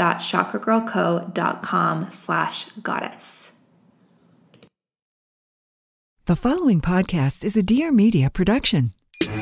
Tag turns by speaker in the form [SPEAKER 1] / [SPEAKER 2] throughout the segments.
[SPEAKER 1] quiz.chakragirlco.com slash goddess.
[SPEAKER 2] The following podcast is a Dear Media production.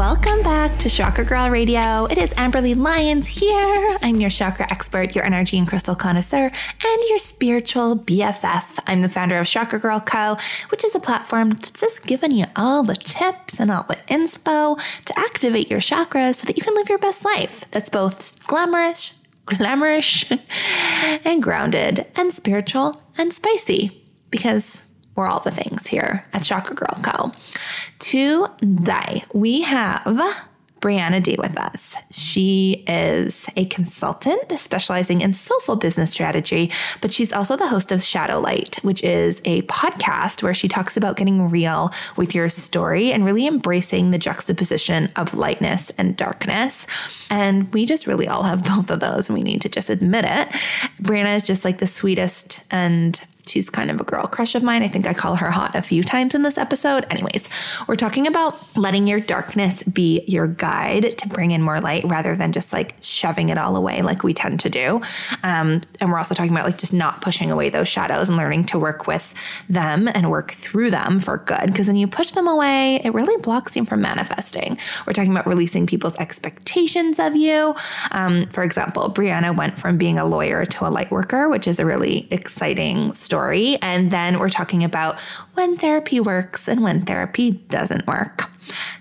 [SPEAKER 1] Welcome back to Chakra Girl Radio. It is Amberly Lyons here. I'm your chakra expert, your energy and crystal connoisseur, and your spiritual BFF. I'm the founder of Chakra Girl Co., which is a platform that's just giving you all the tips and all the inspo to activate your chakras so that you can live your best life. That's both glamorous, glamorous, and grounded, and spiritual and spicy. Because we're all the things here at Chakra Girl Co. Today, we have Brianna D with us. She is a consultant specializing in soulful business strategy, but she's also the host of Shadow Light, which is a podcast where she talks about getting real with your story and really embracing the juxtaposition of lightness and darkness. And we just really all have both of those, and we need to just admit it. Brianna is just like the sweetest and She's kind of a girl crush of mine. I think I call her hot a few times in this episode. Anyways, we're talking about letting your darkness be your guide to bring in more light rather than just like shoving it all away like we tend to do. Um, and we're also talking about like just not pushing away those shadows and learning to work with them and work through them for good. Because when you push them away, it really blocks you from manifesting. We're talking about releasing people's expectations of you. Um, for example, Brianna went from being a lawyer to a light worker, which is a really exciting story story. And then we're talking about when therapy works and when therapy doesn't work.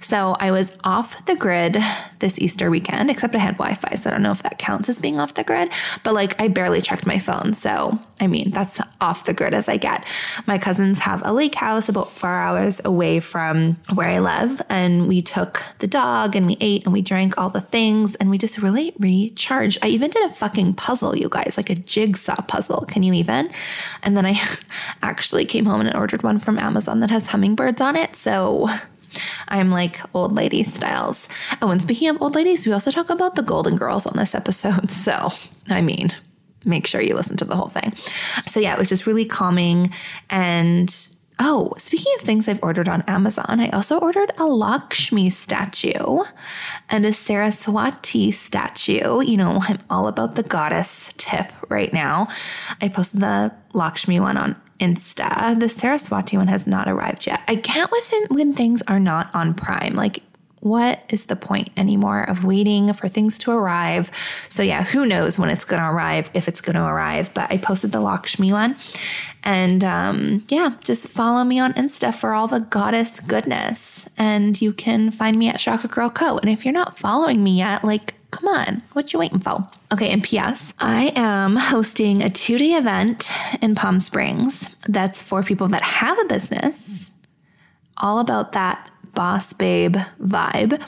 [SPEAKER 1] So I was off the grid this Easter weekend, except I had Wi Fi. So I don't know if that counts as being off the grid, but like I barely checked my phone. So I mean, that's off the grid as I get. My cousins have a lake house about four hours away from where I live. And we took the dog and we ate and we drank all the things and we just really recharged. I even did a fucking puzzle, you guys, like a jigsaw puzzle. Can you even? And then I actually came home and ordered one from Amazon that has hummingbirds on it. So I'm like old lady styles. Oh, and speaking of old ladies, we also talk about the Golden Girls on this episode. So, I mean, make sure you listen to the whole thing. So, yeah, it was just really calming. And oh, speaking of things I've ordered on Amazon, I also ordered a Lakshmi statue and a Saraswati statue. You know, I'm all about the goddess tip right now. I posted the Lakshmi one on Insta. The Saraswati one has not arrived yet. I can't within when things are not on Prime. Like, what is the point anymore of waiting for things to arrive? So, yeah, who knows when it's going to arrive, if it's going to arrive. But I posted the Lakshmi one. And um, yeah, just follow me on Insta for all the goddess goodness. And you can find me at Chakra Girl Co. And if you're not following me yet, like, Come on, what you waiting for? Okay, and P.S. I am hosting a two day event in Palm Springs that's for people that have a business, all about that boss babe vibe,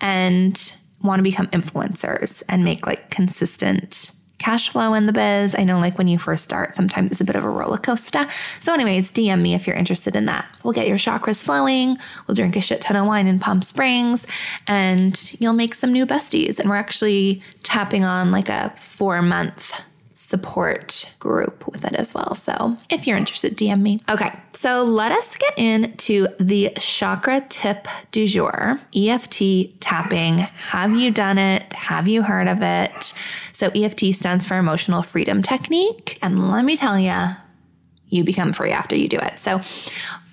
[SPEAKER 1] and want to become influencers and make like consistent cash flow in the biz. I know, like when you first start, sometimes it's a bit of a roller coaster. So, anyways, DM me if you're interested in that. We'll get your chakras flowing. We'll drink a shit ton of wine in Palm Springs, and you'll make some new besties. And we're actually tapping on like a four month support group with it as well. So if you're interested, DM me. Okay, so let us get into the chakra tip du jour EFT tapping. Have you done it? Have you heard of it? So EFT stands for Emotional Freedom Technique. And let me tell you, you become free after you do it. So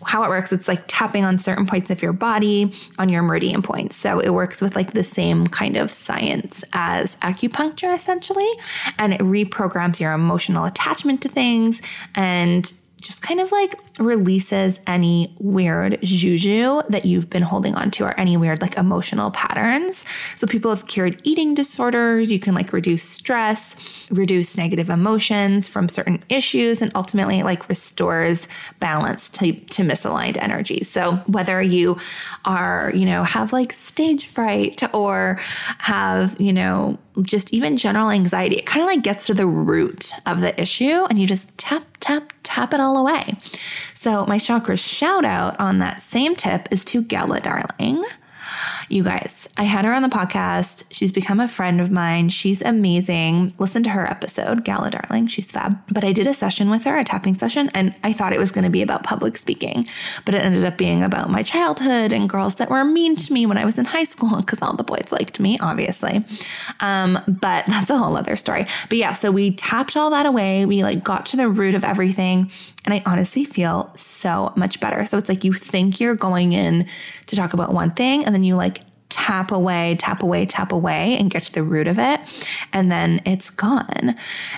[SPEAKER 1] how it works, it's like tapping on certain points of your body on your meridian points. So it works with like the same kind of science as acupuncture essentially. And it reprograms your emotional attachment to things and just kind of like releases any weird juju that you've been holding on to or any weird like emotional patterns. So people have cured eating disorders. You can like reduce stress, reduce negative emotions from certain issues, and ultimately like restores balance to, to misaligned energy. So whether you are, you know, have like stage fright or have, you know, just even general anxiety, it kind of like gets to the root of the issue and you just tap, tap, tap it all away. So, my chakra shout out on that same tip is to Gala Darling. You guys, I had her on the podcast. She's become a friend of mine. She's amazing. Listen to her episode, Gala Darling. She's fab. But I did a session with her, a tapping session, and I thought it was going to be about public speaking, but it ended up being about my childhood and girls that were mean to me when I was in high school because all the boys liked me, obviously. Um, but that's a whole other story. But yeah, so we tapped all that away. We like got to the root of everything. And I honestly feel so much better. So it's like you think you're going in to talk about one thing and then you like tap away, tap away, tap away and get to the root of it. And then it's gone.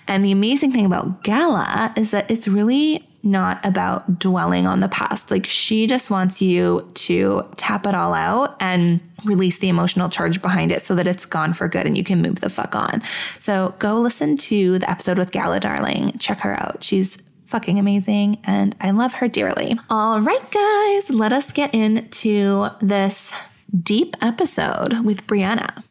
[SPEAKER 1] And the amazing thing about Gala is that it's really not about dwelling on the past. Like she just wants you to tap it all out and release the emotional charge behind it so that it's gone for good and you can move the fuck on. So go listen to the episode with Gala Darling. Check her out. She's fucking amazing and I love her dearly. All right, guys, let us get into this deep episode with Brianna.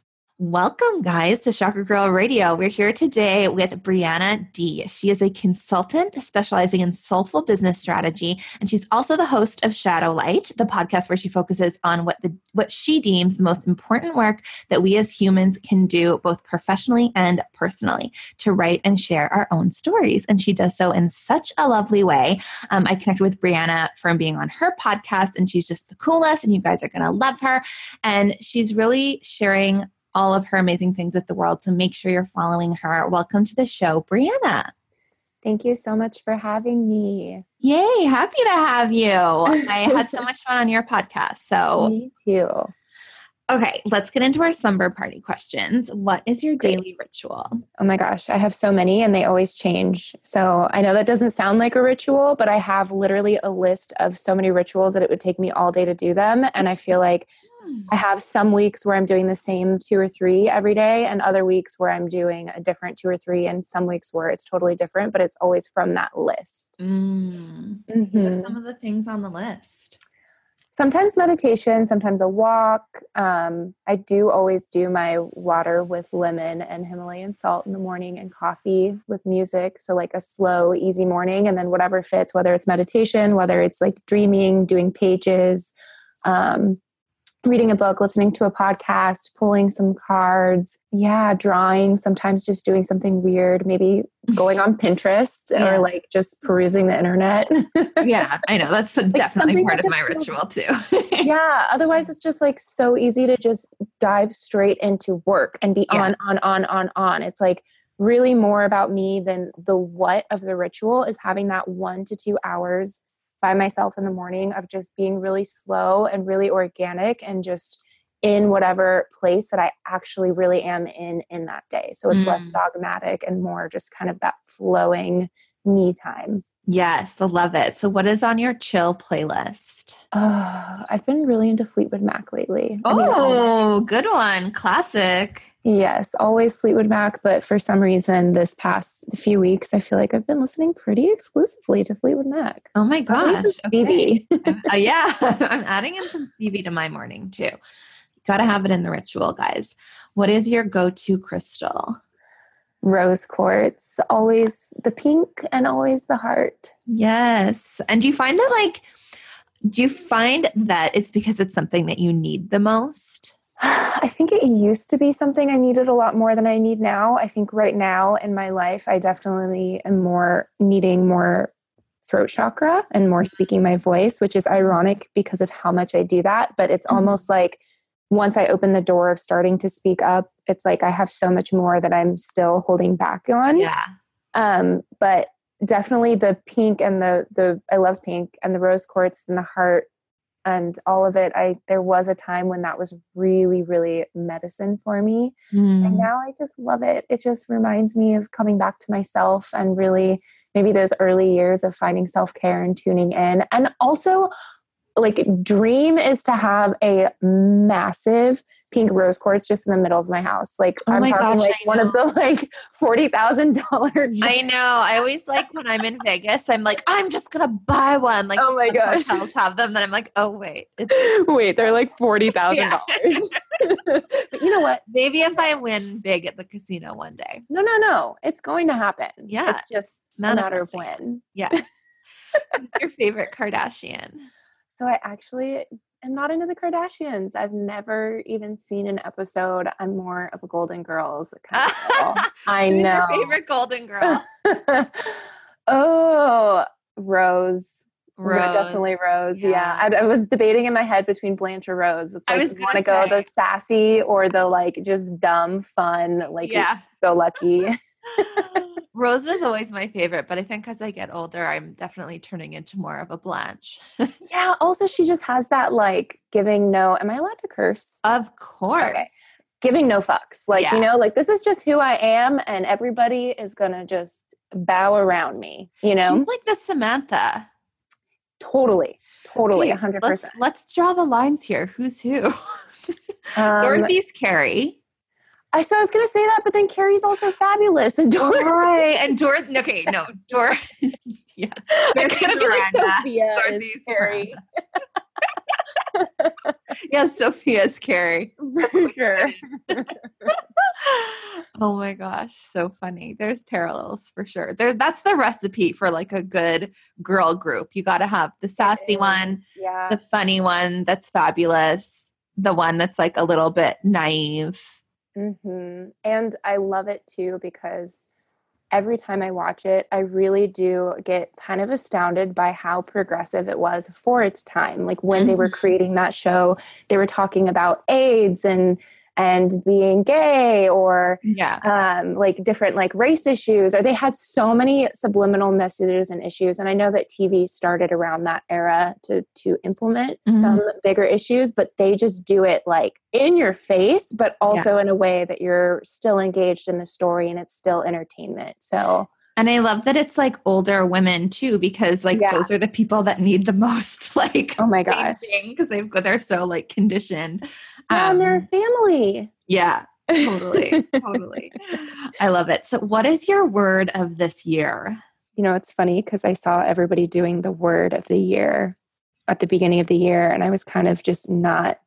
[SPEAKER 1] Welcome, guys, to Chakra Girl Radio. We're here today with Brianna D. She is a consultant specializing in soulful business strategy, and she's also the host of Shadow Light, the podcast where she focuses on what the what she deems the most important work that we as humans can do, both professionally and personally, to write and share our own stories. And she does so in such a lovely way. Um, I connected with Brianna from being on her podcast, and she's just the coolest, and you guys are going to love her. And she's really sharing all of her amazing things with the world. So make sure you're following her. Welcome to the show, Brianna.
[SPEAKER 3] Thank you so much for having me.
[SPEAKER 1] Yay, happy to have you. I had so much fun on your podcast. So,
[SPEAKER 3] me too.
[SPEAKER 1] Okay, let's get into our slumber party questions. What is your daily ritual?
[SPEAKER 3] Oh my gosh, I have so many and they always change. So I know that doesn't sound like a ritual, but I have literally a list of so many rituals that it would take me all day to do them. And I feel like I have some weeks where I'm doing the same two or three every day, and other weeks where I'm doing a different two or three, and some weeks where it's totally different, but it's always from that list.
[SPEAKER 1] Mm. Mm-hmm. some of the things on the list?
[SPEAKER 3] Sometimes meditation, sometimes a walk. Um, I do always do my water with lemon and Himalayan salt in the morning and coffee with music. So, like a slow, easy morning, and then whatever fits, whether it's meditation, whether it's like dreaming, doing pages. Um, reading a book, listening to a podcast, pulling some cards, yeah, drawing, sometimes just doing something weird, maybe going on Pinterest yeah. or like just perusing the internet.
[SPEAKER 1] yeah, I know. That's like definitely part of my ritual too.
[SPEAKER 3] yeah, otherwise it's just like so easy to just dive straight into work and be yeah. on on on on on. It's like really more about me than the what of the ritual is having that 1 to 2 hours by myself in the morning of just being really slow and really organic and just in whatever place that I actually really am in in that day. So it's mm. less dogmatic and more just kind of that flowing me time.
[SPEAKER 1] Yes, I love it. So what is on your chill playlist?
[SPEAKER 3] Uh, I've been really into Fleetwood Mac lately.
[SPEAKER 1] Oh, I mean, good one. Classic.
[SPEAKER 3] Yes, always Fleetwood Mac, but for some reason, this past few weeks, I feel like I've been listening pretty exclusively to Fleetwood Mac.
[SPEAKER 1] Oh my gosh, Stevie! Okay. uh, yeah, I'm adding in some Stevie to my morning too. Got to have it in the ritual, guys. What is your go-to crystal?
[SPEAKER 3] Rose quartz, always the pink and always the heart.
[SPEAKER 1] Yes. And do you find that like do you find that it's because it's something that you need the most?
[SPEAKER 3] I think it used to be something I needed a lot more than I need now. I think right now in my life, I definitely am more needing more throat chakra and more speaking my voice, which is ironic because of how much I do that. But it's mm-hmm. almost like once I open the door of starting to speak up, it's like I have so much more that I'm still holding back on.
[SPEAKER 1] Yeah.
[SPEAKER 3] Um, but definitely the pink and the the I love pink and the rose quartz and the heart and all of it. I there was a time when that was really really medicine for me, mm. and now I just love it. It just reminds me of coming back to myself and really maybe those early years of finding self care and tuning in, and also like dream is to have a massive pink rose quartz just in the middle of my house. Like oh I'm talking gosh, like one of the like forty thousand dollars.
[SPEAKER 1] I know. I always like when I'm in Vegas, I'm like, I'm just gonna buy one. Like
[SPEAKER 3] oh my gosh,
[SPEAKER 1] hotels have them. Then I'm like, oh wait,
[SPEAKER 3] wait, they're like forty thousand dollars. but you know what?
[SPEAKER 1] Maybe if I win big at the casino one day.
[SPEAKER 3] No, no, no. It's going to happen.
[SPEAKER 1] Yeah,
[SPEAKER 3] it's just a matter of when.
[SPEAKER 1] Yeah. your favorite Kardashian?
[SPEAKER 3] So I actually am not into the Kardashians. I've never even seen an episode. I'm more of a Golden Girls kind of girl. I
[SPEAKER 1] Who's
[SPEAKER 3] know.
[SPEAKER 1] Your favorite Golden Girl?
[SPEAKER 3] oh, Rose. Rose. definitely Rose. Yeah. yeah. I, I, was debating in my head between Blanche or Rose. It's like, I was want to go the sassy or the like just dumb, fun, like yeah. so lucky.
[SPEAKER 1] Rose is always my favorite, but I think as I get older, I'm definitely turning into more of a Blanche.
[SPEAKER 3] yeah. Also, she just has that like giving no. Am I allowed to curse?
[SPEAKER 1] Of course. Okay.
[SPEAKER 3] Giving no fucks. Like, yeah. you know, like this is just who I am, and everybody is going to just bow around me, you know?
[SPEAKER 1] She's like the Samantha.
[SPEAKER 3] Totally. Totally. Okay, 100%.
[SPEAKER 1] Let's, let's draw the lines here. Who's who? um, Dorothy's Carrie.
[SPEAKER 3] I so I was gonna say that, but then Carrie's also fabulous, and Doris.
[SPEAKER 1] Right, and Doris. Okay, no, Doris. yeah, gonna be like Sophia Dorothy's Carrie. yeah, Sophia's Carrie.
[SPEAKER 3] For sure.
[SPEAKER 1] oh my gosh, so funny. There's parallels for sure. There that's the recipe for like a good girl group. You gotta have the sassy one,
[SPEAKER 3] yeah,
[SPEAKER 1] the funny one that's fabulous, the one that's like a little bit naive
[SPEAKER 3] Mm-hmm. And I love it too because every time I watch it, I really do get kind of astounded by how progressive it was for its time. Like when mm-hmm. they were mm-hmm. creating that show, they were talking about AIDS and and being gay or
[SPEAKER 1] yeah
[SPEAKER 3] um, like different like race issues or they had so many subliminal messages and issues and i know that tv started around that era to to implement mm-hmm. some bigger issues but they just do it like in your face but also yeah. in a way that you're still engaged in the story and it's still entertainment so
[SPEAKER 1] and I love that it's like older women too, because like yeah. those are the people that need the most like
[SPEAKER 3] oh my gosh
[SPEAKER 1] because they they're so like conditioned.
[SPEAKER 3] Yeah, um, and they're family.
[SPEAKER 1] Yeah, totally, totally. I love it. So, what is your word of this year?
[SPEAKER 3] You know, it's funny because I saw everybody doing the word of the year at the beginning of the year, and I was kind of just not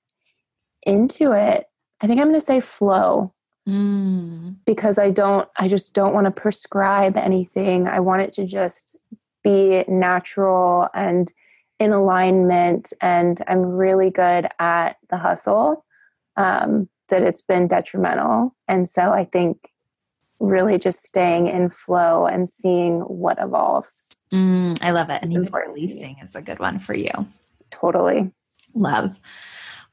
[SPEAKER 3] into it. I think I'm going to say flow.
[SPEAKER 1] Mm.
[SPEAKER 3] Because I don't, I just don't want to prescribe anything. I want it to just be natural and in alignment. And I'm really good at the hustle, um, that it's been detrimental. And so I think really just staying in flow and seeing what evolves.
[SPEAKER 1] Mm, I love it. And even releasing is a good one for you.
[SPEAKER 3] Totally.
[SPEAKER 1] Love.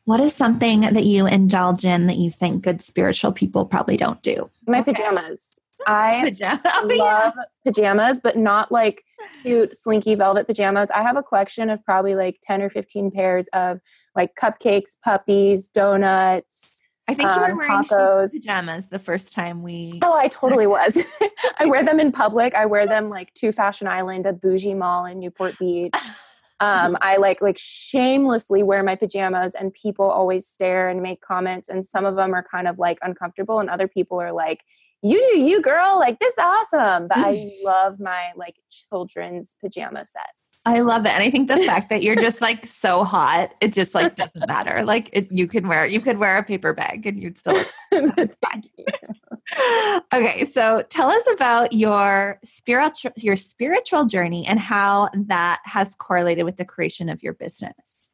[SPEAKER 1] What is something that you indulge in that you think good spiritual people probably don't do?
[SPEAKER 3] My okay. pajamas. I Pajama. oh, love yeah. pajamas, but not like cute, slinky velvet pajamas. I have a collection of probably like 10 or 15 pairs of like cupcakes, puppies, donuts.
[SPEAKER 1] I think you were um, wearing tacos. pajamas the first time we.
[SPEAKER 3] Oh, I totally was. I wear them in public. I wear them like to Fashion Island, a bougie mall in Newport Beach. Um, I like like shamelessly wear my pajamas, and people always stare and make comments. And some of them are kind of like uncomfortable, and other people are like, "You do you, girl! Like this awesome!" But I love my like children's pajama sets.
[SPEAKER 1] I love it, and I think the fact that you're just like so hot, it just like doesn't matter. Like it, you can wear you could wear a paper bag, and you'd still. Look, okay, so tell us about your spiritual your spiritual journey and how that has correlated with the creation of your business.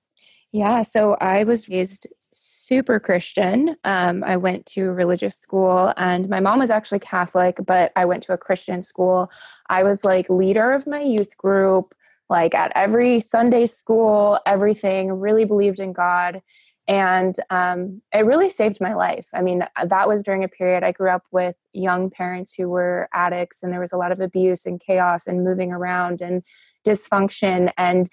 [SPEAKER 3] Yeah, so I was raised super Christian. Um, I went to religious school, and my mom was actually Catholic, but I went to a Christian school. I was like leader of my youth group, like at every Sunday school, everything, really believed in God. And um, it really saved my life. I mean, that was during a period I grew up with young parents who were addicts, and there was a lot of abuse and chaos and moving around and dysfunction. And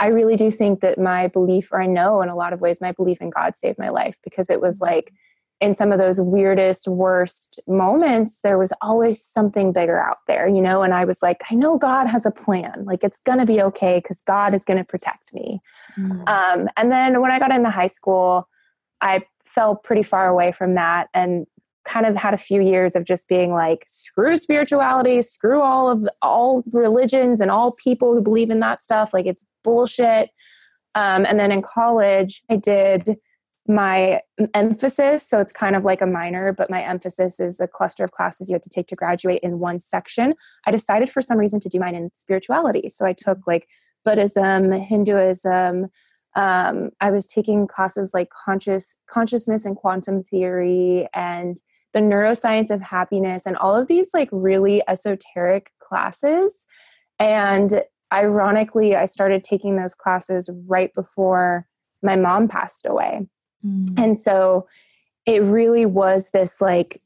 [SPEAKER 3] I really do think that my belief, or I know in a lot of ways, my belief in God saved my life because it was like in some of those weirdest, worst moments, there was always something bigger out there, you know? And I was like, I know God has a plan. Like, it's going to be okay because God is going to protect me. Mm. Um, and then when I got into high school, I fell pretty far away from that and kind of had a few years of just being like screw spirituality screw all of all religions and all people who believe in that stuff like it's bullshit. Um, and then in college i did my emphasis so it's kind of like a minor but my emphasis is a cluster of classes you have to take to graduate in one section. I decided for some reason to do mine in spirituality so i took like buddhism hinduism um, i was taking classes like conscious consciousness and quantum theory and the neuroscience of happiness and all of these like really esoteric classes and ironically i started taking those classes right before my mom passed away mm. and so it really was this like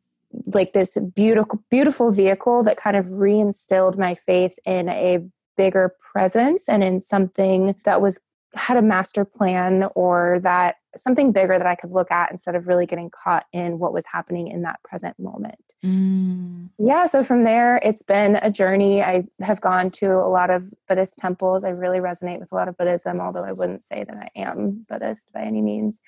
[SPEAKER 3] like this beautiful beautiful vehicle that kind of reinstilled my faith in a bigger presence and in something that was had a master plan or that something bigger that I could look at instead of really getting caught in what was happening in that present moment. Mm. Yeah, so from there, it's been a journey. I have gone to a lot of Buddhist temples. I really resonate with a lot of Buddhism, although I wouldn't say that I am Buddhist by any means.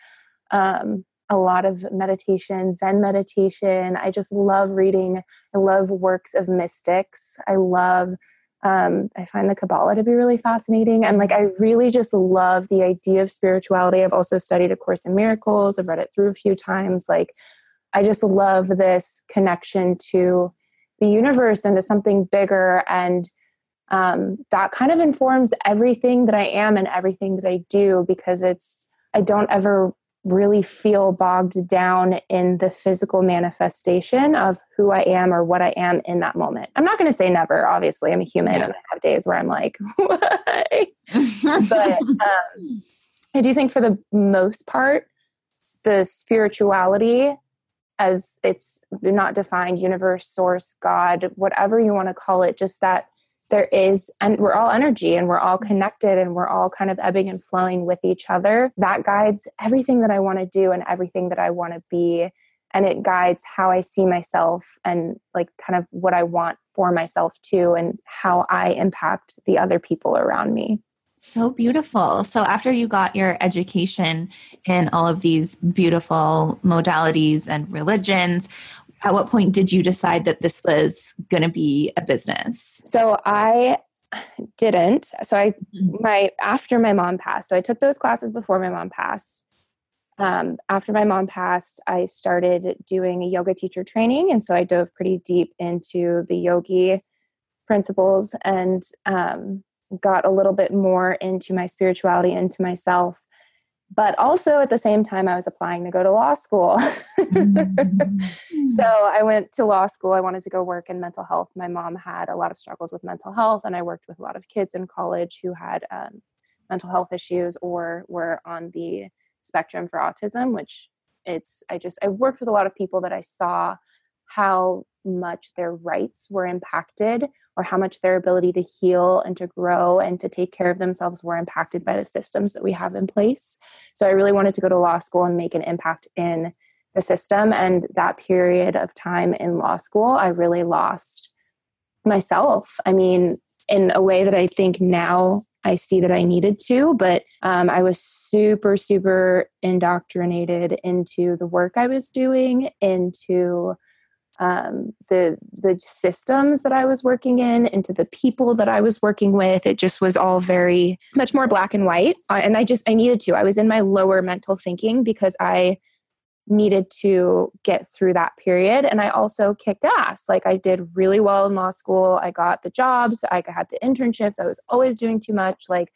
[SPEAKER 3] Um, a lot of meditation, Zen meditation. I just love reading. I love works of mystics. I love um, I find the Kabbalah to be really fascinating. And like, I really just love the idea of spirituality. I've also studied A Course in Miracles, I've read it through a few times. Like, I just love this connection to the universe and to something bigger. And um, that kind of informs everything that I am and everything that I do because it's, I don't ever really feel bogged down in the physical manifestation of who I am or what I am in that moment. I'm not going to say never, obviously. I'm a human yeah. and I have days where I'm like, why? but um, I do think for the most part, the spirituality, as it's not defined, universe, source, God, whatever you want to call it, just that there is and we're all energy and we're all connected and we're all kind of ebbing and flowing with each other that guides everything that i want to do and everything that i want to be and it guides how i see myself and like kind of what i want for myself too and how i impact the other people around me
[SPEAKER 1] so beautiful. So, after you got your education in all of these beautiful modalities and religions, at what point did you decide that this was going to be a business?
[SPEAKER 3] So I didn't. So I mm-hmm. my after my mom passed. So I took those classes before my mom passed. Um, after my mom passed, I started doing a yoga teacher training, and so I dove pretty deep into the yogi principles and um, got a little bit more into my spirituality, into myself but also at the same time i was applying to go to law school. Mm-hmm. so i went to law school. I wanted to go work in mental health. My mom had a lot of struggles with mental health and i worked with a lot of kids in college who had um, mental health issues or were on the spectrum for autism which it's i just i worked with a lot of people that i saw how much their rights were impacted or how much their ability to heal and to grow and to take care of themselves were impacted by the systems that we have in place. So I really wanted to go to law school and make an impact in the system. And that period of time in law school, I really lost myself. I mean, in a way that I think now I see that I needed to, but um, I was super, super indoctrinated into the work I was doing, into um, the the systems that I was working in, into the people that I was working with. It just was all very much more black and white, uh, and I just I needed to. I was in my lower mental thinking because I needed to get through that period. And I also kicked ass. Like I did really well in law school. I got the jobs, I had the internships. I was always doing too much. Like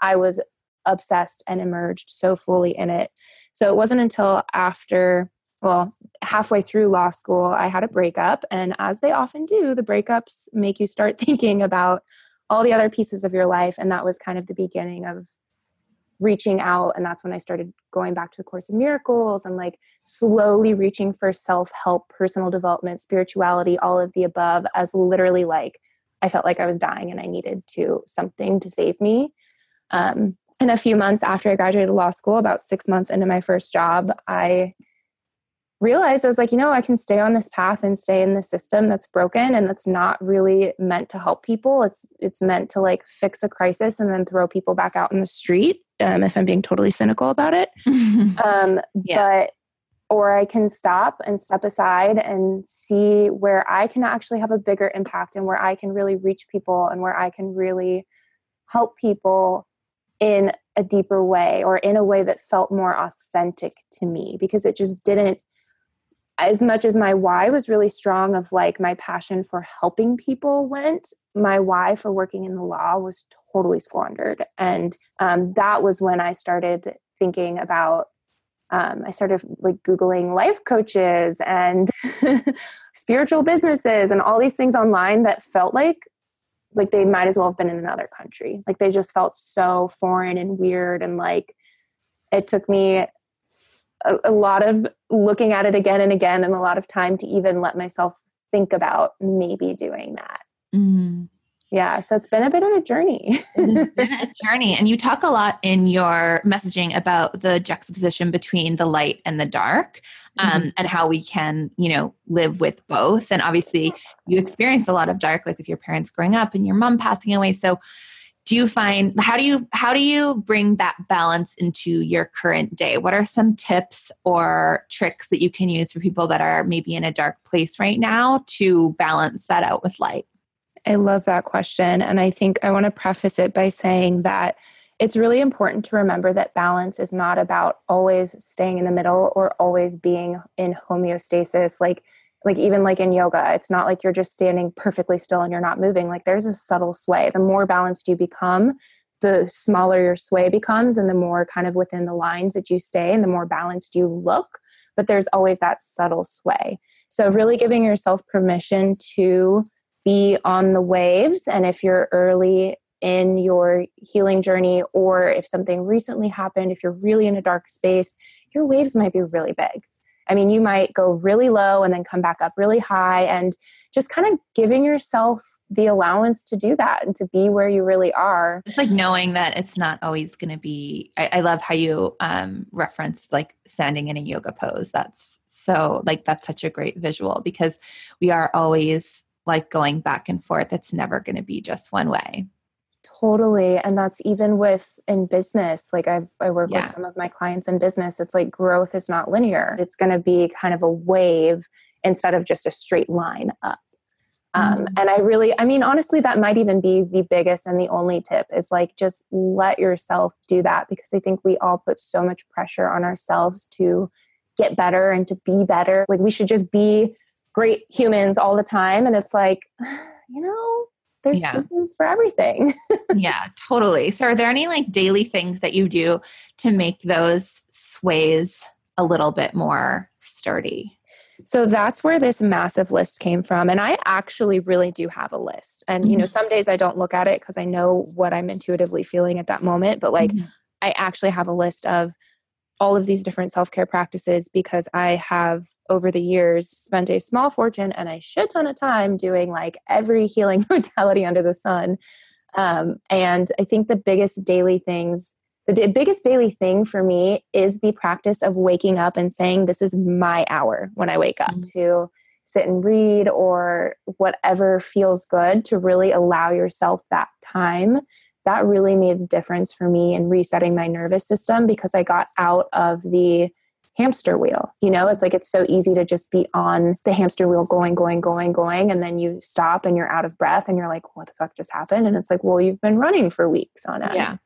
[SPEAKER 3] I was obsessed and emerged so fully in it. So it wasn't until after, well, halfway through law school, I had a breakup. And as they often do, the breakups make you start thinking about all the other pieces of your life. And that was kind of the beginning of reaching out and that's when i started going back to the course of miracles and like slowly reaching for self-help personal development spirituality all of the above as literally like i felt like i was dying and i needed to something to save me um, and a few months after i graduated law school about six months into my first job i realized I was like, you know, I can stay on this path and stay in the system that's broken and that's not really meant to help people. It's it's meant to like fix a crisis and then throw people back out in the street. Um, if I'm being totally cynical about it, um, yeah. but or I can stop and step aside and see where I can actually have a bigger impact and where I can really reach people and where I can really help people in a deeper way or in a way that felt more authentic to me because it just didn't as much as my why was really strong of like my passion for helping people went my why for working in the law was totally squandered. And um, that was when i started thinking about um, i started like googling life coaches and spiritual businesses and all these things online that felt like like they might as well have been in another country. Like they just felt so foreign and weird and like it took me a, a lot of looking at it again and again and a lot of time to even let myself think about maybe doing that. Mm. Yeah, so it's been a bit of a journey.
[SPEAKER 1] it's been a journey. And you talk a lot in your messaging about the juxtaposition between the light and the dark um, mm-hmm. and how we can, you know, live with both. And obviously, you experienced a lot of dark, like with your parents growing up and your mom passing away. So, do you find how do you how do you bring that balance into your current day? What are some tips or tricks that you can use for people that are maybe in a dark place right now to balance that out with light?
[SPEAKER 3] I love that question and i think i want to preface it by saying that it's really important to remember that balance is not about always staying in the middle or always being in homeostasis. Like like even like in yoga it's not like you're just standing perfectly still and you're not moving. Like there's a subtle sway. The more balanced you become the smaller your sway becomes and the more kind of within the lines that you stay and the more balanced you look. But there's always that subtle sway. So really giving yourself permission to be on the waves. And if you're early in your healing journey or if something recently happened if you're really in a dark space your waves might be really big I mean, you might go really low and then come back up really high, and just kind of giving yourself the allowance to do that and to be where you really are.
[SPEAKER 1] It's like knowing that it's not always going to be. I, I, love how you um, referenced like standing in a yoga pose. That's so like that's such a great visual because we are always like going back and forth. It's never going to be just one way.
[SPEAKER 3] Totally. And that's even with in business. Like I, I work yeah. with some of my clients in business. It's like growth is not linear. It's going to be kind of a wave instead of just a straight line up. Um, mm-hmm. and I really, I mean, honestly, that might even be the biggest and the only tip is like just let yourself do that because I think we all put so much pressure on ourselves to get better and to be better. Like we should just be great humans all the time. And it's like, you know, there's yeah. seasons for everything.
[SPEAKER 1] yeah, totally. So are there any like daily things that you do to make those sways a little bit more sturdy?
[SPEAKER 3] So that's where this massive list came from. And I actually really do have a list. And, mm-hmm. you know, mm-hmm. some days I don't look at it because I know what I'm intuitively feeling at that moment. But like, mm-hmm. I actually have a list of all of these different self care practices because I have over the years spent a small fortune and a shit ton of time doing like every healing modality under the sun. Um, and I think the biggest daily things, the d- biggest daily thing for me is the practice of waking up and saying, This is my hour when I wake up mm-hmm. to sit and read or whatever feels good to really allow yourself that time that really made a difference for me in resetting my nervous system because I got out of the hamster wheel. You know, it's like it's so easy to just be on the hamster wheel going, going, going, going, and then you stop and you're out of breath and you're like, what the fuck just happened? And it's like, well, you've been running for weeks on end.
[SPEAKER 1] Yeah.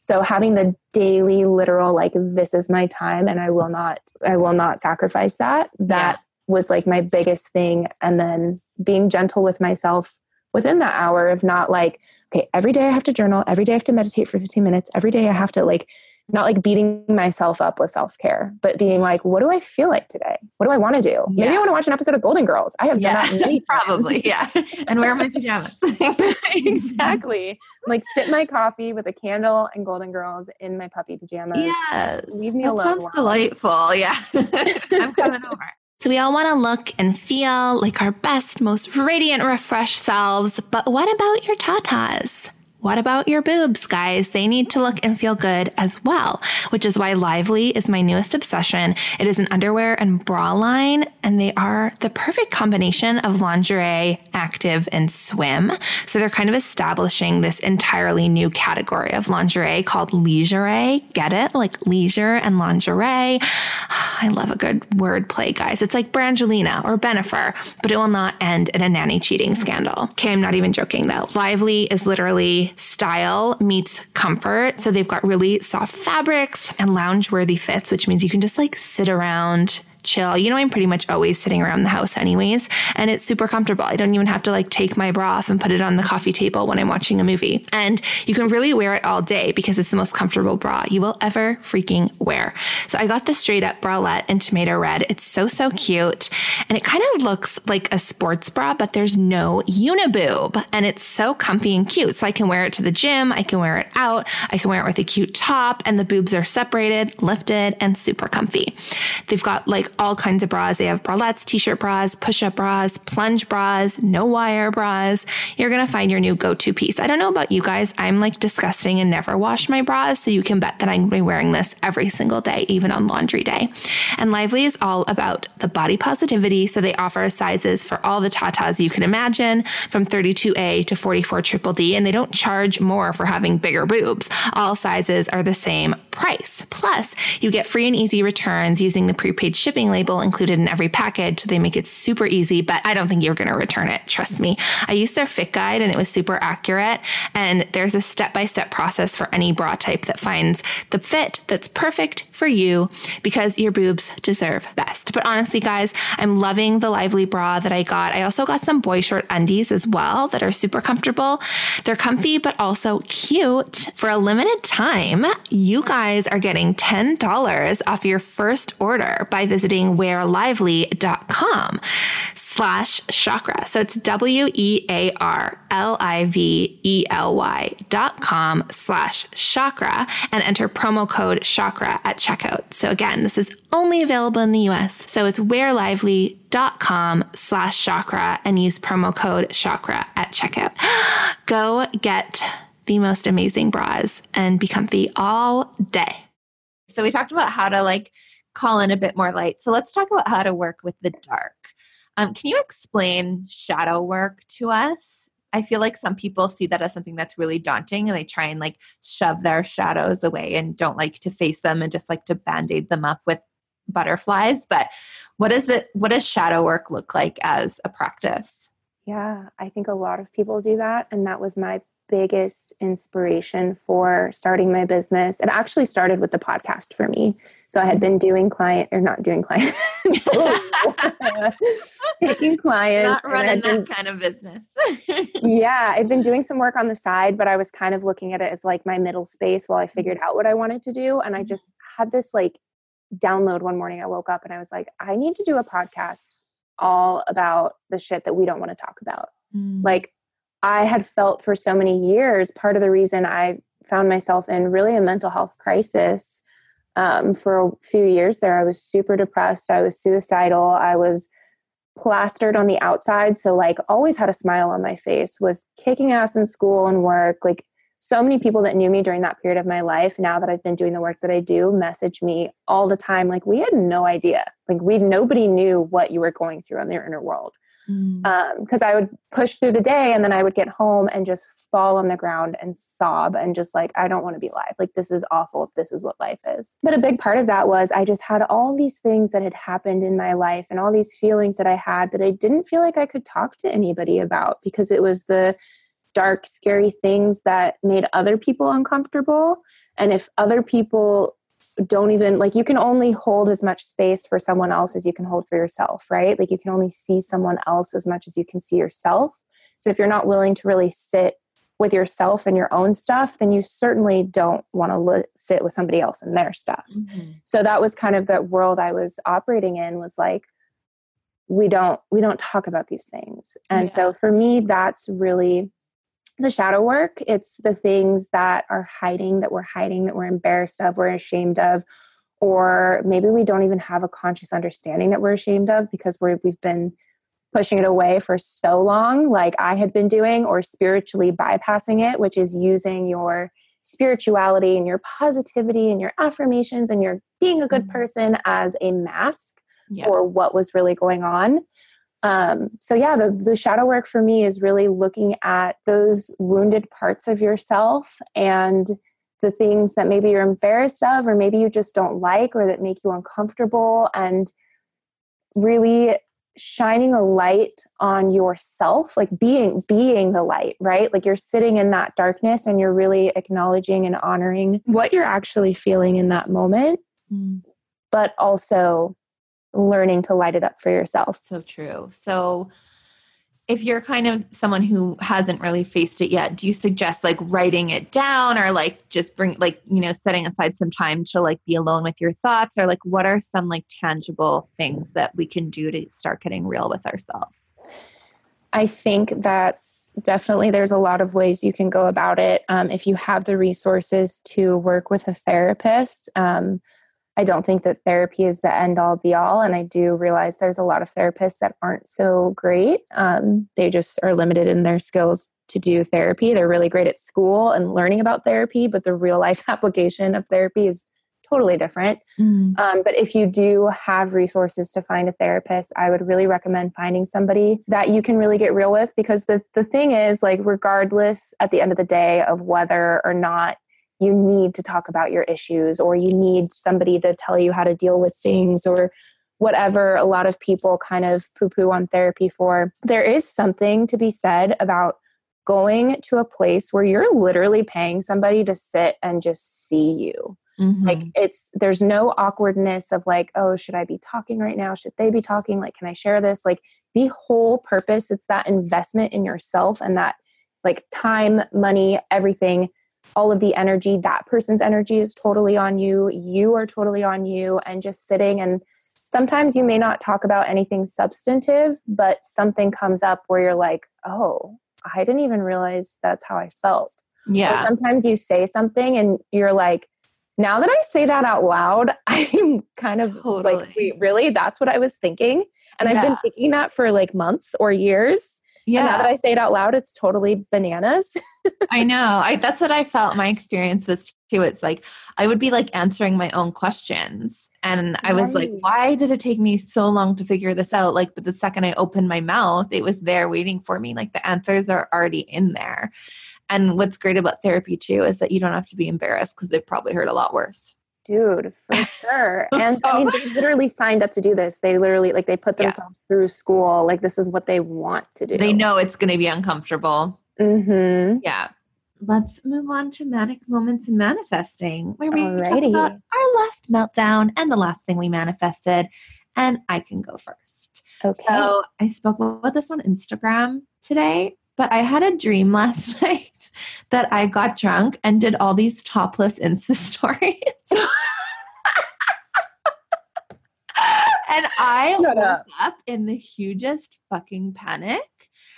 [SPEAKER 3] So having the daily literal like this is my time and I will not I will not sacrifice that. That yeah. was like my biggest thing and then being gentle with myself within that hour of not like okay, every day I have to journal, every day I have to meditate for 15 minutes, every day I have to like not like beating myself up with self care, but being like, what do I feel like today? What do I want to do? Maybe yeah. I want to watch an episode of Golden Girls. I have yeah, done that many
[SPEAKER 1] probably, yeah, and wear my pajamas.
[SPEAKER 3] exactly. Like sit my coffee with a candle and Golden Girls in my puppy pajamas.
[SPEAKER 1] Yeah,
[SPEAKER 3] leave me that alone.
[SPEAKER 1] Sounds delightful. Yeah, I'm coming over. So we all want to look and feel like our best, most radiant, refreshed selves. But what about your tatas? What about your boobs, guys? They need to look and feel good as well, which is why Lively is my newest obsession. It is an underwear and bra line, and they are the perfect combination of lingerie, active, and swim. So they're kind of establishing this entirely new category of lingerie called leisure. Get it? Like leisure and lingerie. I love a good word play, guys. It's like Brangelina or Bennifer, but it will not end in a nanny cheating scandal. Okay, I'm not even joking though. Lively is literally style meets comfort. So they've got really soft fabrics and lounge worthy fits, which means you can just like sit around chill. You know, I'm pretty much always sitting around the house anyways, and it's super comfortable. I don't even have to like take my bra off and put it on the coffee table when I'm watching a movie. And you can really wear it all day because it's the most comfortable bra you will ever freaking wear. So I got the straight up bralette in tomato red. It's so, so cute. And it kind of looks like a sports bra, but there's no uniboob. And it's so comfy and cute. So I can wear it to the gym. I can wear it out. I can wear it with a cute top and the boobs are separated, lifted, and super comfy. They've got like all kinds of bras. They have bralettes, t-shirt bras, push-up bras, plunge bras, no wire bras. You're going to find your new go-to piece. I don't know about you guys. I'm like disgusting and never wash my bras. So you can bet that I'm going to be wearing this every single day, even on laundry day. And Lively is all about the body positivity. So they offer sizes for all the tatas you can imagine from 32A to 44 triple D. And they don't charge more for having bigger boobs. All sizes are the same price. Plus you get free and easy returns using the prepaid shipping shipping label included in every package. So they make it super easy, but I don't think you're going to return it. Trust me. I used their fit guide and it was super accurate. And there's a step by step process for any bra type that finds the fit that's perfect for you because your boobs deserve best. But honestly, guys, I'm loving the lively bra that I got. I also got some boy short undies as well that are super comfortable. They're comfy, but also cute. For a limited time, you guys are getting $10 off your first order by visiting visiting slash chakra. So it's W E A R L I V E L Y dot com slash chakra and enter promo code chakra at checkout. So again, this is only available in the US. So it's wearlively.com slash chakra and use promo code chakra at checkout. Go get the most amazing bras and be comfy all day. So we talked about how to like call in a bit more light. So let's talk about how to work with the dark. Um, can you explain shadow work to us? I feel like some people see that as something that's really daunting and they try and like shove their shadows away and don't like to face them and just like to band-aid them up with butterflies. But what is it what does shadow work look like as a practice?
[SPEAKER 3] Yeah, I think a lot of people do that. And that was my biggest inspiration for starting my business. It actually started with the podcast for me. So I had been doing client or not doing client, taking clients.
[SPEAKER 1] Not running that kind of business.
[SPEAKER 3] yeah, I've been doing some work on the side, but I was kind of looking at it as like my middle space while I figured out what I wanted to do. And I just had this like download one morning. I woke up and I was like, I need to do a podcast all about the shit that we don't want to talk about. Mm. Like I had felt for so many years, part of the reason I found myself in really a mental health crisis um, for a few years there, I was super depressed. I was suicidal. I was plastered on the outside. So, like, always had a smile on my face, was kicking ass in school and work. Like, so many people that knew me during that period of my life, now that I've been doing the work that I do, message me all the time. Like, we had no idea. Like, we, nobody knew what you were going through in your inner world because mm. um, I would push through the day and then I would get home and just fall on the ground and sob and just like, I don't want to be alive. Like, this is awful if this is what life is. But a big part of that was I just had all these things that had happened in my life and all these feelings that I had that I didn't feel like I could talk to anybody about because it was the dark, scary things that made other people uncomfortable. And if other people don't even like you can only hold as much space for someone else as you can hold for yourself, right? Like you can only see someone else as much as you can see yourself. So if you're not willing to really sit with yourself and your own stuff, then you certainly don't want to li- sit with somebody else and their stuff. Mm-hmm. So that was kind of the world I was operating in was like we don't we don't talk about these things. And yeah. so for me that's really the shadow work. It's the things that are hiding, that we're hiding, that we're embarrassed of, we're ashamed of, or maybe we don't even have a conscious understanding that we're ashamed of because we're, we've been pushing it away for so long, like I had been doing, or spiritually bypassing it, which is using your spirituality and your positivity and your affirmations and your being a good mm-hmm. person as a mask yeah. for what was really going on. Um, so yeah, the, the shadow work for me is really looking at those wounded parts of yourself and the things that maybe you're embarrassed of, or maybe you just don't like, or that make you uncomfortable, and really shining a light on yourself like being being the light right like you're sitting in that darkness and you're really acknowledging and honoring what you're actually feeling in that moment mm. but also learning to light it up for yourself.
[SPEAKER 1] So true. So if you're kind of someone who hasn't really faced it yet, do you suggest like writing it down or like just bring like, you know, setting aside some time to like be alone with your thoughts or like what are some like tangible things that we can do to start getting real with ourselves?
[SPEAKER 3] I think that's definitely there's a lot of ways you can go about it. Um, if you have the resources to work with a therapist, um, I don't think that therapy is the end all be all. And I do realize there's a lot of therapists that aren't so great. Um, they just are limited in their skills to do therapy. They're really great at school and learning about therapy, but the real life application of therapy is totally different. Mm. Um, but if you do have resources to find a therapist, I would really recommend finding somebody that you can really get real with because the, the thing is, like, regardless at the end of the day of whether or not you need to talk about your issues or you need somebody to tell you how to deal with things or whatever a lot of people kind of poo poo on therapy for. There is something to be said about going to a place where you're literally paying somebody to sit and just see you. Mm-hmm. Like it's there's no awkwardness of like, oh, should I be talking right now? Should they be talking? Like, can I share this? Like the whole purpose, it's that investment in yourself and that like time, money, everything all of the energy that person's energy is totally on you you are totally on you and just sitting. And sometimes you may not talk about anything substantive but something comes up where you're like oh i didn't even realize that's how i felt. Yeah. or sometimes you say something and you're like now that i say that out loud i'm kind of totally. like wait really? That's what i was thinking? And yeah. i've been thinking that for like months or years yeah. And now that I say it out loud, it's totally bananas.
[SPEAKER 1] I know. I that's what I felt my experience was too. It's like I would be like answering my own questions. And I was right. like, why did it take me so long to figure this out? Like, but the second I opened my mouth, it was there waiting for me. Like the answers are already in there. And what's great about therapy too is that you don't have to be embarrassed because they've probably heard a lot worse
[SPEAKER 3] dude for sure. And so, i mean they literally signed up to do this. They literally like they put themselves yeah. through school. Like this is what they want to do.
[SPEAKER 1] They know it's going to be uncomfortable.
[SPEAKER 3] Mm-hmm.
[SPEAKER 1] yeah. Let's move on to manic moments in manifesting where we Alrighty. talk about our last meltdown and the last thing we manifested and i can go first.
[SPEAKER 3] Okay.
[SPEAKER 1] So i spoke about this on instagram today but I had a dream last night that I got drunk and did all these topless Insta stories. and I Shut woke up. up in the hugest fucking panic.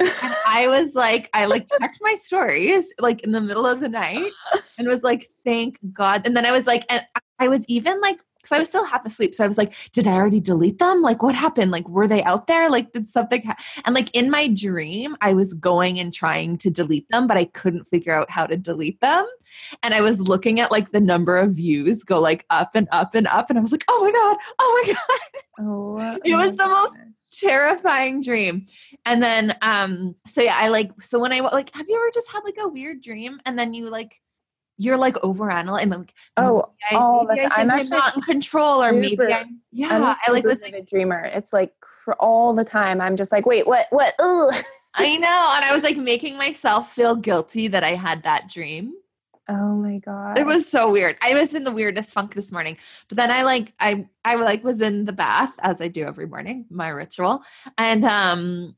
[SPEAKER 1] and I was like, I like checked my stories like in the middle of the night and was like, thank God. And then I was like, and I was even like because I was still half asleep. So I was like, did I already delete them? Like, what happened? Like, were they out there? Like, did something ha-? And like in my dream, I was going and trying to delete them, but I couldn't figure out how to delete them. And I was looking at like the number of views go like up and up and up. And I was like, oh my God, oh my God. Oh, it was the most terrifying dream. And then, um, so yeah, I like, so when I like, have you ever just had like a weird dream and then you like, you're like overanalyzing like
[SPEAKER 3] oh I, all the time. I'm
[SPEAKER 1] actually not in control or maybe I'm yeah
[SPEAKER 3] I'm
[SPEAKER 1] I like
[SPEAKER 3] this like, dreamer it's like cr- all the time I'm just like wait what what.
[SPEAKER 1] I know. And I was like making myself feel guilty that I had that dream.
[SPEAKER 3] Oh my god.
[SPEAKER 1] It was so weird. I was in the weirdest funk this morning. But then I like I I like was in the bath as I do every morning, my ritual. And um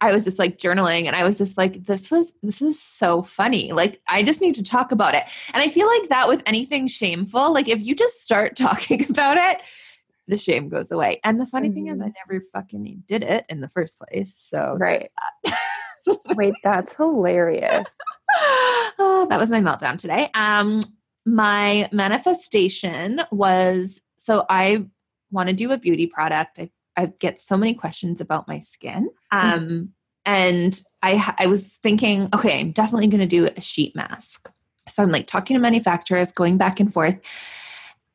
[SPEAKER 1] I was just like journaling and I was just like this was this is so funny. Like I just need to talk about it. And I feel like that with anything shameful, like if you just start talking about it, the shame goes away. And the funny mm-hmm. thing is I mm-hmm. never fucking did it in the first place. So
[SPEAKER 3] Right. That. Wait, that's hilarious.
[SPEAKER 1] oh, that was my meltdown today. Um, my manifestation was so I want to do a beauty product. I, I get so many questions about my skin. Mm. Um, and I I was thinking, okay, I'm definitely going to do a sheet mask. So I'm like talking to manufacturers, going back and forth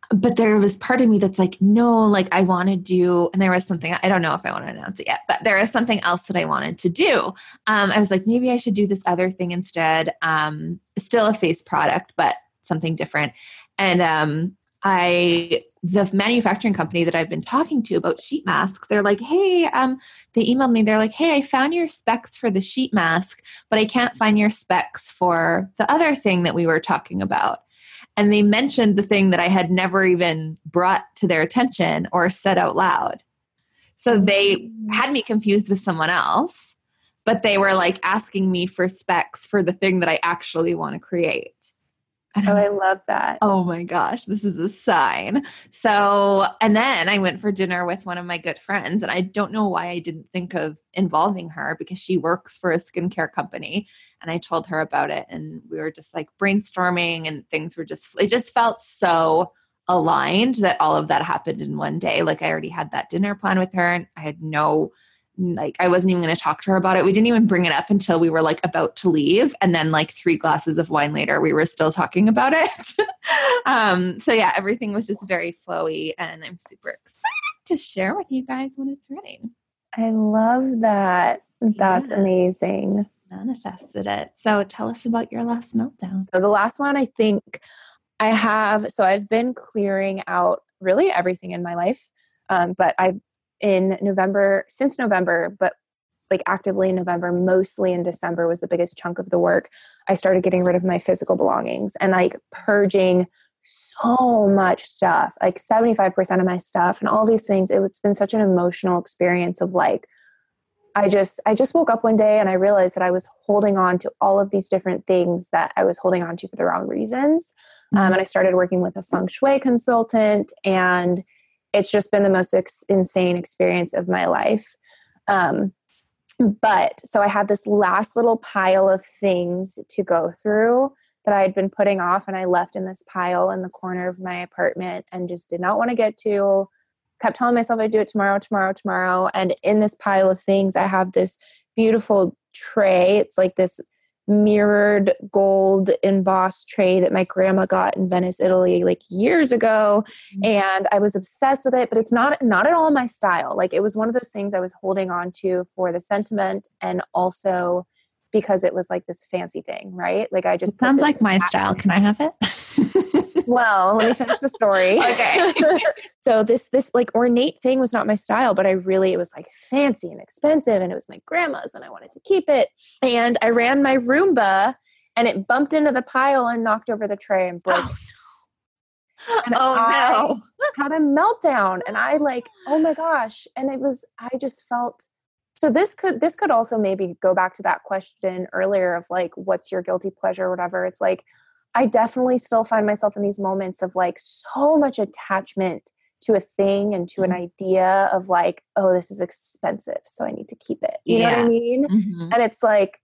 [SPEAKER 1] but there was part of me that's like, no, like I want to do, and there was something, I don't know if I want to announce it yet, but there is something else that I wanted to do. Um, I was like, maybe I should do this other thing instead. Um, still a face product, but something different. And um, I, the manufacturing company that I've been talking to about sheet masks, they're like, hey, um, they emailed me. They're like, hey, I found your specs for the sheet mask, but I can't find your specs for the other thing that we were talking about and they mentioned the thing that I had never even brought to their attention or said out loud. So they mm. had me confused with someone else, but they were like asking me for specs for the thing that I actually want to create.
[SPEAKER 3] And oh, I love that.
[SPEAKER 1] Oh my gosh, this is a sign. So, and then I went for dinner with one of my good friends, and I don't know why I didn't think of involving her because she works for a skincare company. And I told her about it, and we were just like brainstorming, and things were just, it just felt so aligned that all of that happened in one day. Like I already had that dinner plan with her, and I had no like I wasn't even going to talk to her about it. We didn't even bring it up until we were like about to leave and then like 3 glasses of wine later we were still talking about it. um so yeah, everything was just very flowy and I'm super excited to share with you guys when it's ready.
[SPEAKER 3] I love that. That's yeah. amazing.
[SPEAKER 1] Manifested it. So tell us about your last meltdown.
[SPEAKER 3] So the last one I think I have so I've been clearing out really everything in my life. Um, but I've in November, since November, but like actively in November, mostly in December was the biggest chunk of the work. I started getting rid of my physical belongings and like purging so much stuff, like 75% of my stuff and all these things. It's been such an emotional experience of like, I just I just woke up one day and I realized that I was holding on to all of these different things that I was holding on to for the wrong reasons. Um, mm-hmm. Um, and I started working with a feng shui consultant and it's just been the most ex- insane experience of my life. Um, but so I had this last little pile of things to go through that I had been putting off, and I left in this pile in the corner of my apartment and just did not want to get to. Kept telling myself I'd do it tomorrow, tomorrow, tomorrow. And in this pile of things, I have this beautiful tray. It's like this mirrored gold embossed tray that my grandma got in Venice, Italy like years ago mm-hmm. and I was obsessed with it but it's not not at all my style. Like it was one of those things I was holding on to for the sentiment and also because it was like this fancy thing right? Like I just
[SPEAKER 1] it sounds like my style. can I have it
[SPEAKER 3] well, let me finish the story.
[SPEAKER 1] okay.
[SPEAKER 3] so this this like ornate thing was not my style, but I really it was like fancy and expensive and it was my grandma's and I wanted to keep it. And I ran my Roomba and it bumped into the pile and knocked over the tray and broke.
[SPEAKER 1] Oh, and oh I no.
[SPEAKER 3] had a meltdown and I like, oh my gosh. And it was I just felt so this could this could also maybe go back to that question earlier of like what's your guilty pleasure or whatever. It's like I definitely still find myself in these moments of like so much attachment to a thing and to an mm-hmm. idea of like, oh, this is expensive, so I need to keep it. You yeah. know what I mean? Mm-hmm. And it's like,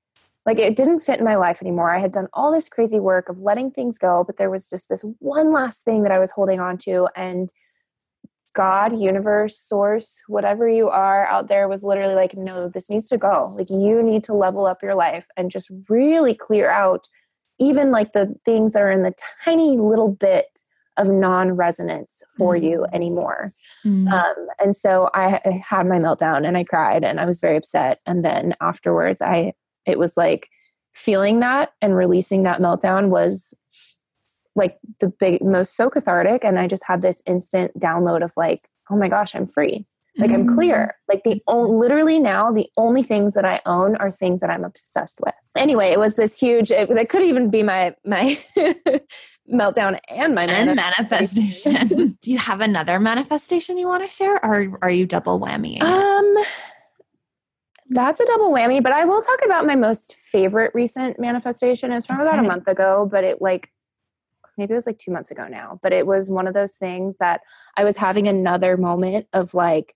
[SPEAKER 3] like it didn't fit in my life anymore. I had done all this crazy work of letting things go, but there was just this one last thing that I was holding on to. And God, universe, source, whatever you are out there was literally like, no, this needs to go. Like, you need to level up your life and just really clear out even like the things that are in the tiny little bit of non-resonance for mm. you anymore mm. um, and so I, I had my meltdown and i cried and i was very upset and then afterwards i it was like feeling that and releasing that meltdown was like the big most so cathartic and i just had this instant download of like oh my gosh i'm free Like mm-hmm. I'm clear. Like the o- literally now the only things that I own are things that I'm obsessed with. Anyway, it was this huge. It, it could even be my my meltdown and my
[SPEAKER 1] and manifestation. Do you have another manifestation you want to share, or are you double whammy?
[SPEAKER 3] Um, that's a double whammy. But I will talk about my most favorite recent manifestation. It's from okay. about a month ago, but it like maybe it was like two months ago now. But it was one of those things that I was having another moment of like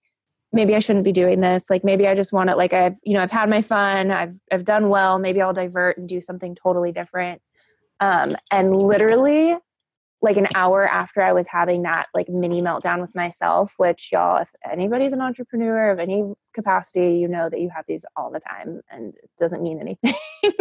[SPEAKER 3] maybe I shouldn't be doing this. Like maybe I just want to like I've you know I've had my fun. I've I've done well. Maybe I'll divert and do something totally different. Um, and literally, like an hour after I was having that like mini meltdown with myself, which y'all, if anybody's an entrepreneur of any capacity, you know that you have these all the time and it doesn't mean anything.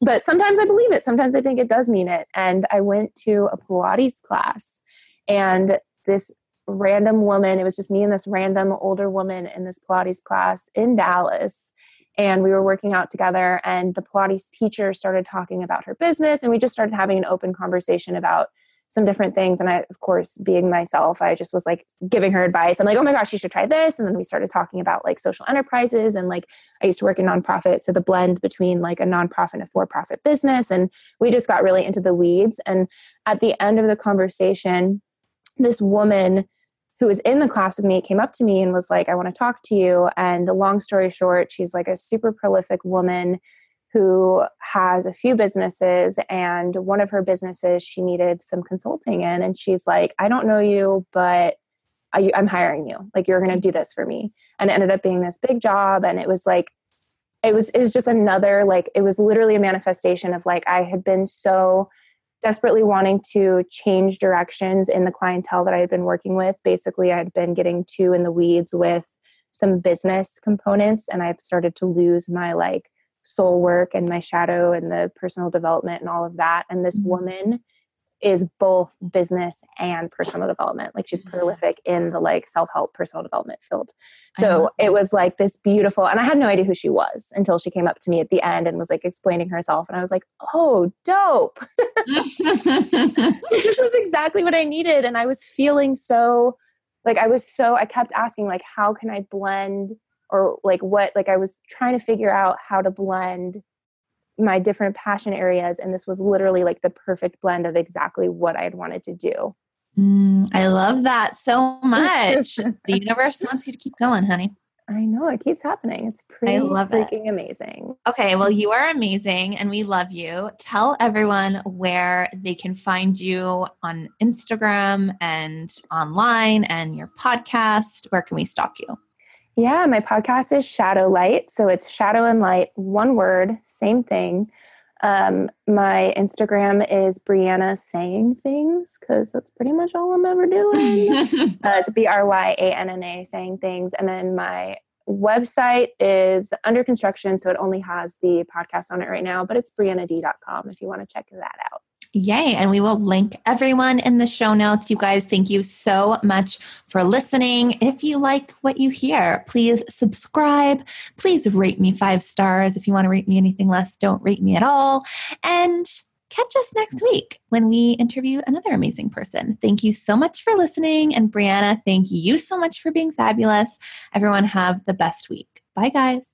[SPEAKER 3] but sometimes I believe it. Sometimes I think it does mean it. And I went to a Pilates class and this random woman, it was just me and this random older woman in this Pilates class in Dallas and we were working out together and the pilates teacher started talking about her business and we just started having an open conversation about some different things and i of course being myself i just was like giving her advice. I'm like oh my gosh you should try this and then we started talking about like social enterprises and like i used to work in nonprofit so the blend between like a nonprofit and a for-profit business and we just got really into the weeds and at the end of the conversation this woman who was in the class with me came up to me and was like, I want to talk to you. And the long story short, she's like a super prolific woman who has a few businesses. And one of her businesses, she needed some consulting in. And she's like, I don't know you, but I, am hiring you. Like, you're going to do this for me. And it ended up being this big job. And it was like, it was, it was just another, like, it was literally a manifestation of like, I had been so desperately wanting to change directions in the clientele that I had been working with. Basically, I had been getting too in the weeds with some business components, and I've started to lose my like soul work and my shadow and the personal development and all of that. And this mm-hmm. woman is both business and personal development. Like she's mm-hmm. prolific in the like self-help personal development field. So it was like this beautiful and I had no idea who she was until she came up to me at the end and was like explaining herself and I was like, "Oh, dope." this was exactly what I needed and I was feeling so like I was so I kept asking like how can I blend or like what like I was trying to figure out how to blend my different passion areas and this was literally like the perfect blend of exactly what i had wanted to do
[SPEAKER 1] mm, i love that so much the universe wants you to keep going honey
[SPEAKER 3] I know it keeps happening. It's pretty I love freaking it. amazing.
[SPEAKER 1] Okay, well, you are amazing and we love you. Tell everyone where they can find you on Instagram and online and your podcast. Where can we stalk you?
[SPEAKER 3] Yeah, my podcast is Shadow Light. So it's Shadow and Light, one word, same thing. Um, my Instagram is Bryanna saying things because that's pretty much all I'm ever doing. uh, it's B R Y A N N A saying things. And then my website is under construction, so it only has the podcast on it right now, but it's briannad.com if you want to check that out.
[SPEAKER 1] Yay. And we will link everyone in the show notes. You guys, thank you so much for listening. If you like what you hear, please subscribe. Please rate me five stars. If you want to rate me anything less, don't rate me at all. And catch us next week when we interview another amazing person. Thank you so much for listening. And Bryanna, thank you so much for being fabulous. Everyone, have the best week. Bye, guys.